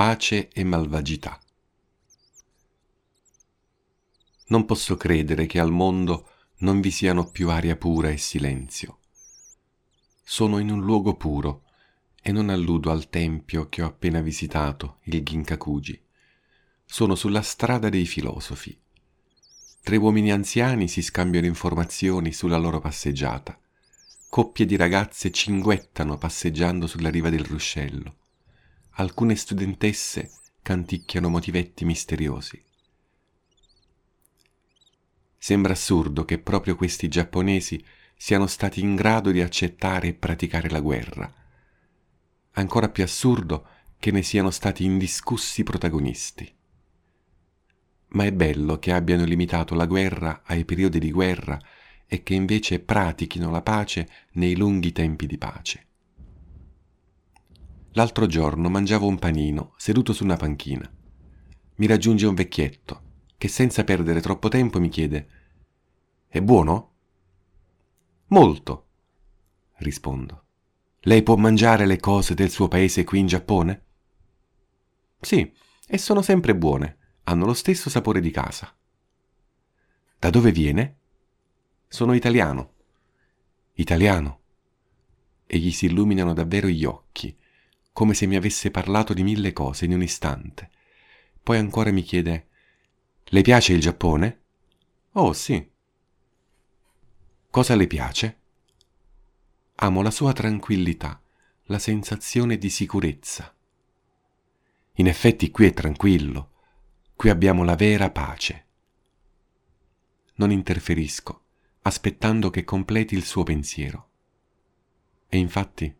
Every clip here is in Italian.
pace e malvagità. Non posso credere che al mondo non vi siano più aria pura e silenzio. Sono in un luogo puro e non alludo al tempio che ho appena visitato, il Ginkakuji. Sono sulla strada dei filosofi. Tre uomini anziani si scambiano informazioni sulla loro passeggiata. Coppie di ragazze cinguettano passeggiando sulla riva del ruscello. Alcune studentesse canticchiano motivetti misteriosi. Sembra assurdo che proprio questi giapponesi siano stati in grado di accettare e praticare la guerra. Ancora più assurdo che ne siano stati indiscussi protagonisti. Ma è bello che abbiano limitato la guerra ai periodi di guerra e che invece pratichino la pace nei lunghi tempi di pace. L'altro giorno mangiavo un panino seduto su una panchina. Mi raggiunge un vecchietto che senza perdere troppo tempo mi chiede È buono? Molto, rispondo. Lei può mangiare le cose del suo paese qui in Giappone? Sì, e sono sempre buone, hanno lo stesso sapore di casa. Da dove viene? Sono italiano. Italiano. E gli si illuminano davvero gli occhi, come se mi avesse parlato di mille cose in un istante. Poi ancora mi chiede le piace il Giappone? Oh sì. Cosa le piace? Amo la sua tranquillità, la sensazione di sicurezza. In effetti qui è tranquillo, qui abbiamo la vera pace. Non interferisco, aspettando che completi il suo pensiero. E infatti,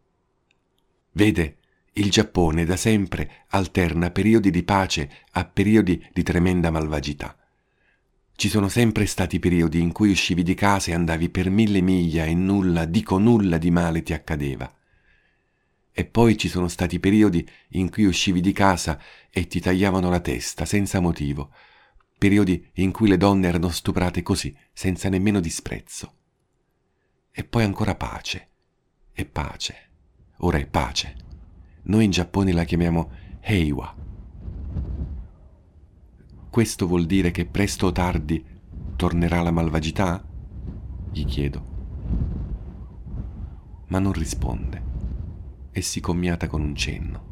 vede, il Giappone da sempre alterna periodi di pace a periodi di tremenda malvagità. Ci sono sempre stati periodi in cui uscivi di casa e andavi per mille miglia e nulla, dico nulla di male ti accadeva. E poi ci sono stati periodi in cui uscivi di casa e ti tagliavano la testa senza motivo, periodi in cui le donne erano stuprate così, senza nemmeno disprezzo. E poi ancora pace, e pace, ora è pace. Noi in Giappone la chiamiamo Heiwa. Questo vuol dire che presto o tardi tornerà la malvagità? Gli chiedo. Ma non risponde e si commiata con un cenno.